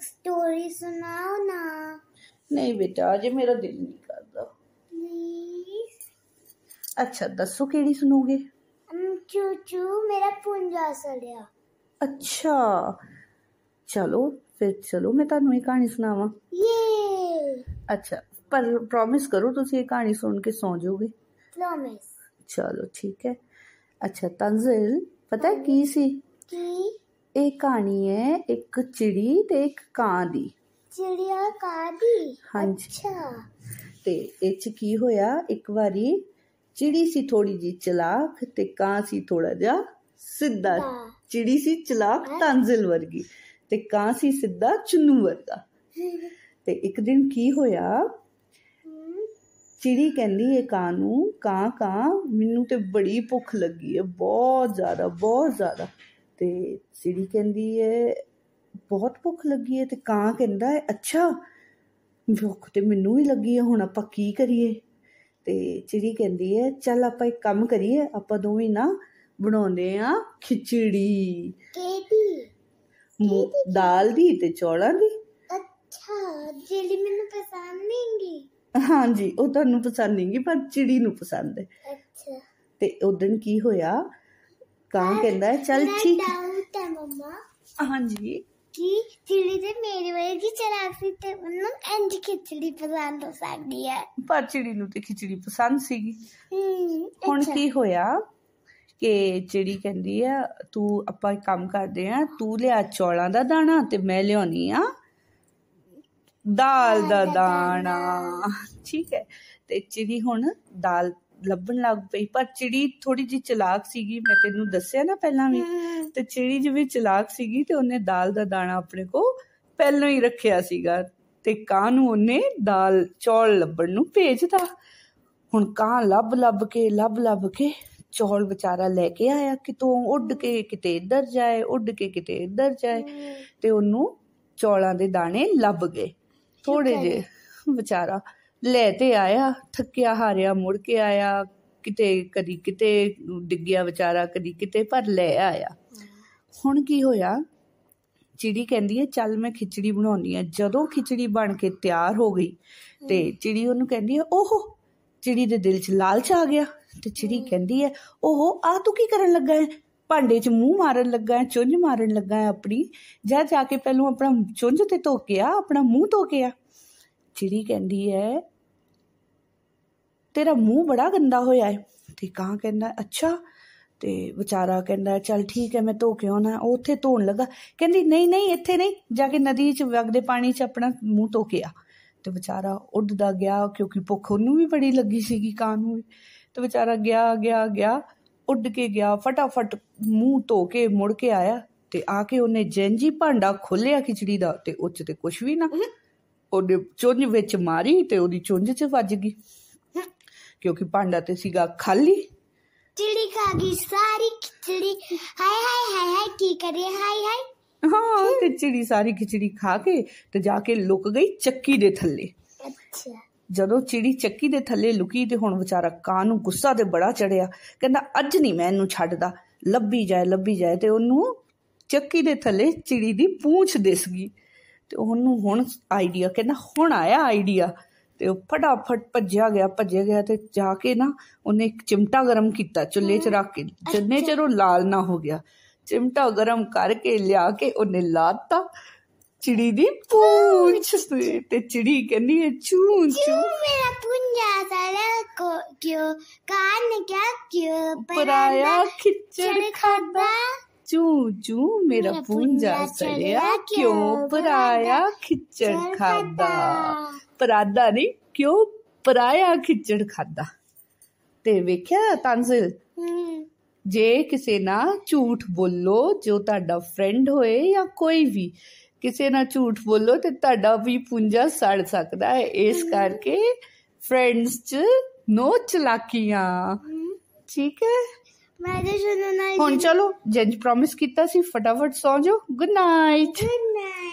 Story सुनाओ ना ਨਹੀਂ ਬੇਟਾ ਅਜੇ ਮੇਰਾ ਦਿਲ ਨਹੀਂ ਕਰਦਾ प्लीज ਅੱਛਾ ਦੱਸੋ ਕਿਹੜੀ ਸੁਣੋਗੇ चूचू मेरा पुंजा सड़िया ਅੱਛਾ ਚਲੋ ਫਿਰ ਚਲੋ ਮੈਂ ਤੁਹਾਨੂੰ ਇਹ ਕਹਾਣੀ ਸੁਣਾਵਾਂ ये ਅੱਛਾ ਪਰ ਪ੍ਰੋਮਿਸ ਕਰੋ ਤੁਸੀਂ ਇਹ ਕਹਾਣੀ ਸੁਣ ਕੇ ਸੌਂ ਜਾਓਗੇ प्रॉमिस ਚਲੋ ਠੀਕ ਹੈ ਅੱਛਾ ਤੰਜ਼ਿਲ ਪਤਾ ਹੈ ਕੀ ਸੀ की ਇਹ ਕਹਾਣੀ ਹੈ ਇੱਕ ਚਿੜੀ ਤੇ ਇੱਕ ਕਾਂ ਦੀ। ਚਿੜੀਆ ਕਾਦੀ ਹਾਂਜੀ। ਅੱਛਾ। ਤੇ ਇਹ ਚ ਕੀ ਹੋਇਆ? ਇੱਕ ਵਾਰੀ ਚਿੜੀ ਸੀ ਥੋੜੀ ਜੀ ਚਲਾਕ ਤੇ ਕਾਂ ਸੀ ਥੋੜਾ ਜਿਹਾ ਸਿੱਧਾ। ਹਾਂ। ਚਿੜੀ ਸੀ ਚਲਾਕ ਤਾਂਜ਼ਿਲ ਵਰਗੀ ਤੇ ਕਾਂ ਸੀ ਸਿੱਧਾ ਚੁੰਨੂ ਵਰਗਾ। ਤੇ ਇੱਕ ਦਿਨ ਕੀ ਹੋਇਆ? ਹਮ, ਚਿੜੀ ਕਹਿੰਦੀ ਇਹ ਕਾਂ ਨੂੰ ਕਾਂ ਕਾਂ ਮੈਨੂੰ ਤੇ ਬੜੀ ਭੁੱਖ ਲੱਗੀ ਹੈ ਬਹੁਤ ਜ਼ਿਆਦਾ ਬਹੁਤ ਜ਼ਿਆਦਾ। ਅਤੇ ਚਿੜੀ ਕਹਿੰਦੀ ਹੈ ਬਹੁਤ ਭੁੱਖ ਲੱਗੀ ਹੈ ਅਤੇ ਕਾਂ ਕਹਿੰਦਾ ਹੈ ਅੱਛਾ ਭੁੱਖ ਤਾਂ ਮੈਨੂੰ ਵੀ ਲੱਗੀ ਹੈ ਹੁਣ ਆਪਾਂ ਕੀ ਕਰੀਏ? ਅਤੇ ਚਿੜੀ ਕਹਿੰਦੀ ਹੈ ਚੱਲ ਆਪਾਂ ਇੱਕ ਕੰਮ ਕਰੀਏ ਆਪਾਂ ਦੋਵੇਂ ਨਾ ਬਣਾਉਂਦੇ ਆ ਖਿਚੜੀ। ਕਿਹਦੀ? ਦਾਲ ਦੀ ਤੇ ਚੌਲਾਂ ਦੀ। ਅੱਛਾ ਜਿਹੜੀ ਮੈਨੂੰ ਪਸੰਦ ਨਹੀਂਗੀ। ਹਾਂਜੀ ਉਹ ਤੁਹਾਨੂੰ ਪਸੰਦ ਨਹੀਂਗੀ ਪਰ ਚਿੜੀ ਨੂੰ ਪਸੰਦ ਹੈ ਅੱਛਾ। ਤੇ ਉਦੋਂ ਕੀ ਹੋਇਆ ਕਾਂ ਕਹਿੰਦਾ ਚੱਲ ਠੀਕ ਡਾਊਟ ਹੈ ਮਮਾ ਹਾਂਜੀ ਕਿ ਜਿਹੜੀ ਤੇ ਮੇਰੇ ਵਰਗੀ ਚਲਾਕੀ ਤੇ ਉਹਨੂੰ ਇੰਜ ਖਿਚੜੀ ਪਸੰਦ ਹੋ ਸਕਦੀ ਹੈ ਪਰ ਚਿੜੀ ਨੂੰ ਤੇ ਖਿਚੜੀ ਪਸੰਦ ਸੀਗੀ ਹੁਣ ਕੀ ਹੋਇਆ ਕਿ ਚਿੜੀ ਕਹਿੰਦੀ ਆ ਤੂੰ ਆਪਾਂ ਕੰਮ ਕਰਦੇ ਆ ਤੂੰ ਲਿਆ ਚੌਲਾਂ ਦਾ ਦਾਣਾ ਤੇ ਮੈਂ ਲਿਆਉਣੀ ਆ ਦਾਲ ਦਾ ਦਾਣਾ ਠੀਕ ਹੈ ਤੇ ਚਿੜੀ ਹੁਣ ਦਾਲ ਲੱਭਣ ਲੱਗ ਪਈ ਪਰ ਚਿੜੀ ਥੋੜੀ ਜੀ ਚਲਾਕ ਸੀਗੀ ਮੈਂ ਤੈਨੂੰ ਦੱਸਿਆ ਨਾ ਪਹਿਲਾਂ ਵੀ ਤੇ ਚਿੜੀ ਜਿਵੇਂ ਚਲਾਕ ਸੀਗੀ ਤੇ ਉਹਨੇ ਦਾਲ ਦਾ ਦਾਣਾ ਆਪਣੇ ਕੋ ਪਹਿਲਾਂ ਹੀ ਰੱਖਿਆ ਸੀਗਾ ਤੇ ਕਾਂ ਨੂੰ ਉਹਨੇ ਦਾਲ ਚੌਲ ਲੱਭਣ ਨੂੰ ਭੇਜਦਾ ਹੁਣ ਕਾਂ ਲੱਭ ਲੱਭ ਕੇ ਲੱਭ ਲੱਭ ਕੇ ਚੌਲ ਵਿਚਾਰਾ ਲੈ ਕੇ ਆਇਆ ਕਿਤੋਂ ਉੱਡ ਕੇ ਕਿਤੇ ਇੱਧਰ ਜਾਏ ਉੱਡ ਕੇ ਕਿਤੇ ਇੱਧਰ ਜਾਏ ਤੇ ਉਹਨੂੰ ਚੌਲਾਂ ਦੇ ਦਾਣੇ ਲੱਭ ਗਏ। ਥੋੜੇ ਜੇ। ਵਿਚਾਰਾ ਲੈ ਤੇ ਆਇਆ, ਥੱਕਿਆ ਹਾਰਿਆ ਮੁੜ ਕੇ ਆਇਆ, ਕਿਤੇ, ਕਦੀ ਕਿਤੇ ਡਿੱਗਿਆ ਵਿਚਾਰਾ, ਕਦੀ ਕਿਤੇ, ਪਰ ਲੈ ਆਇਆ। ਹੁਣ ਕੀ ਹੋਇਆ? ਚਿੜੀ ਕਹਿੰਦੀ ਹੈ, ਚੱਲ ਮੈਂ ਖਿਚੜੀ ਬਣਾਉਣੀ ਹੈ। ਜਦੋਂ ਖਿਚੜੀ ਬਣ ਕੇ ਤਿਆਰ ਹੋ ਗਈ ਤੇ ਚਿੜੀ ਉਹਨੂੰ ਕਹਿੰਦੀ ਹੈ, ਓਹੋ, ਚਿੜੀ ਦੇ ਦਿਲ 'ਚ ਲਾਲਚ ਆ ਗਿਆ। ਤੇ ਚਿੜੀ ਕਹਿੰਦੀ ਹੈ, ਓਹੋ ਆ ਤੂੰ ਕੀ ਕਰਨ ਲੱਗਾ ਹੈ? ਭਾਂਡੇ 'ਚ ਮੂੰਹ ਮਾਰਨ ਲੱਗਾ ਹੈ, ਚੁੰਝ ਮਾਰਨ ਲੱਗਾ ਹੈ ਆਪਣੀ। ਜਾ ਜਾ ਕੇ ਪਹਿਲਾਂ ਆਪਣਾ ਚੁੰਝ ਤੇ ਧੋ ਕੇ ਆ, ਆਪਣਾ ਮੂੰਹ ਧੋ ਕੇ ਆ। ਚਿੜੀ ਕਹਿੰਦੀ ਹੈ ਤੇਰਾ ਮੂੰਹ ਬੜਾ ਗੰਦਾ ਹੋਇਆ ਹੈ ਤੇ ਕਾਂ ਕਹਿੰਦਾ ਅੱਛਾ। ਤੇ ਵਿਚਾਰਾ ਕਹਿੰਦਾ ਚੱਲ ਠੀਕ ਹੈ ਮੈਂ ਧੋ ਕੇ ਆਉਣਾ। ਉਹ ਉੱਥੇ ਧੋਣ ਲੱਗਾ। ਕਹਿੰਦੀ ਨਹੀਂ ਨਹੀਂ ਇੱਥੇ ਨਹੀਂ। ਜਾ ਕੇ ਨਦੀ 'ਚ ਵਗਦੇ ਪਾਣੀ 'ਚ ਆਪਣਾ ਮੂੰਹ ਧੋ ਕੇ ਆ। ਤੇ ਵਿਚਾਰਾ ਉੱਡਦਾ ਗਿਆ ਕਿਉਂਕਿ ਭੁੱਖ ਉਹਨੂੰ ਵੀ ਬੜੀ ਲੱਗੀ ਸੀਗੀ ਕਾਂ ਨੂੰ ਤੇ ਵਿਚਾਰਾ ਗਿਆ ਗਿਆ ਗਿਆ ਉੱਡ ਕੇ ਗਿਆ। ਫਟਾਫਟ ਮੂੰਹ ਧੋ ਕੇ ਮੁੜ ਕੇ ਆਇਆ। ਤੇ ਆ ਕੇ ਉਹਨੇ ਜੈਂਜੀ ਭਾਂਡਾ ਖੋਲਿਆ ਖਿਚੜੀ ਦਾ। ਤੇ ਉਹ 'ਚ ਤੇ ਕੁਝ ਵੀ ਨਾ। ਉਹਦੇ ਚੁੰਝ ਵਿੱਚ ਮਾਰੀ ਤੇ ਉਹਦੀ ਚੁੰਝ 'ਚ ਵੱਜ ਗਈ। ਕਿਉਂਕਿ ਭਾਂਡਾ ਤੇ ਸੀਗਾ ਖਾਲੀ। ਚਿੜੀ ਖਾ ਗਈ ਸਾਰੀ ਖਿਚੜੀ। ਹਾਏ ਹਾਏ ਹਾਏ ਹਾਏ ਕੀ ਕਰੇ ਹਾਏ ਹਾਏ। ਹਾਂ ਤੇ ਚਿੜੀ ਸਾਰੀ ਖਿਚੜੀ ਖਾ ਕੇ ਤੇ ਜਾ ਕੇ ਲੁਕ ਗਈ ਚੱਕੀ ਦੇ ਥੱਲੇ। ਅੱਛਾ। ਜਦੋਂ ਚਿੜੀ ਚੱਕੀ ਦੇ ਥੱਲੇ ਲੁਕੀ ਤੇ ਹੁਣ ਵਿਚਾਰਾ ਕਾਂ ਨੂੰ ਗੁੱਸਾ ਤੇ ਬੜਾ ਚੜਿਆ ਕਹਿੰਦਾ ਅੱਜ ਨਹੀਂ ਮੈਂ ਇਹਨੂੰ ਛੱਡਦਾ। ਲੱਭੀ ਜਾਏ ਲੱਭੀ ਜਾਏ। ਤੇ ਉਹਨੂੰ ਚੱਕੀ ਦੇ ਥੱਲੇ ਚਿੜੀ ਦੀ ਪੂੰਛ ਦਿਸ ਗਈ। ਤੇ ਉਹਨੂੰ ਹੁਣ ਆਈਡੀਆ ਕਹਿੰਦਾ ਹੁਣ ਆਇਆ ਆਈਡੀਆ ਤੇ ਉਹ ਫਟਾਫਟ ਭੱਜਿਆ ਗਿਆ ਭੱਜਿਆ ਗਿਆ ਤੇ ਜਾ ਕੇ ਨਾ ਉਹਨੇ ਇੱਕ ਚਿਮਟਾ ਗਰਮ ਕੀਤਾ ਚੁੱਲ੍ਹੇ 'ਚ ਰੱਖ ਕੇ ਜਿੰਨੇ ਚਿਰ ਉਹ ਲਾਲ ਨਾ ਹੋ ਗਿਆ ਚਿਮਟਾ ਗਰਮ ਕਰਕੇ ਲਿਆ ਕੇ ਉਹਨੇ ਲਾਤਾ ਚਿੜੀ ਦੀ ਪੂੰਛ ਤੇ ਚਿੜੀ ਕਹਿੰਦੀ ਹੈ ਚੂੰ ਚੂੰ ਮੇਰਾ ਪੁੰਜਾ ਸਾਰਾ ਕੋ ਕਿਉਂ ਕਾਨ ਕਿਆ ਕਿਉਂ ਪਰਾਇਆ ਖਿੱਚੜ ਖਾਦਾ ਚੂ ਚੂ ਮੇਰਾ ਪੂੰਜਾ ਸੜਿਆ ਕਿਉਂ ਪਰਾਇਆ ਖਿੱਚੜ ਖਾਦਾ ਪਰਾਦਾ ਨਹੀਂ ਕਿਉਂ? ਪਰਾਇਆ ਖਿੱਚੜ ਖਾਦਾ। ਤੇ ਵੇਖਿਆ ਤੰਜ਼ਿਲ? ਜੇ ਕਿਸੇ ਨਾਲ ਝੂਠ ਬੋਲੋ ਜੋ ਤੁਹਾਡਾ ਫਰੈਂਡ ਹੋਏ ਜਾਂ ਕੋਈ ਵੀ ਕਿਸੇ ਨਾਲ ਝੂਠ ਬੋਲੋ ਤੇ ਤੁਹਾਡਾ ਵੀ ਪੁੰਜਾ ਸੜ ਸਕਦਾ ਹੈ। ਇਸ ਕਰਕੇ ਫਰੈਂਡਸ 'ਚ ਨੋ ਚਲਾਕੀਆਂ। ਠੀਕ ਹੈ? ਮੈਂ ਤੇ ਸੁਣਨਾ ਹੁਣ ਚਲੋ ਜੰਜ ਪ੍ਰੋਮਿਸ ਕੀਤਾ ਸੀ ਫਟਾਫਟ ਸੌ ਜਾਓ। Good night good night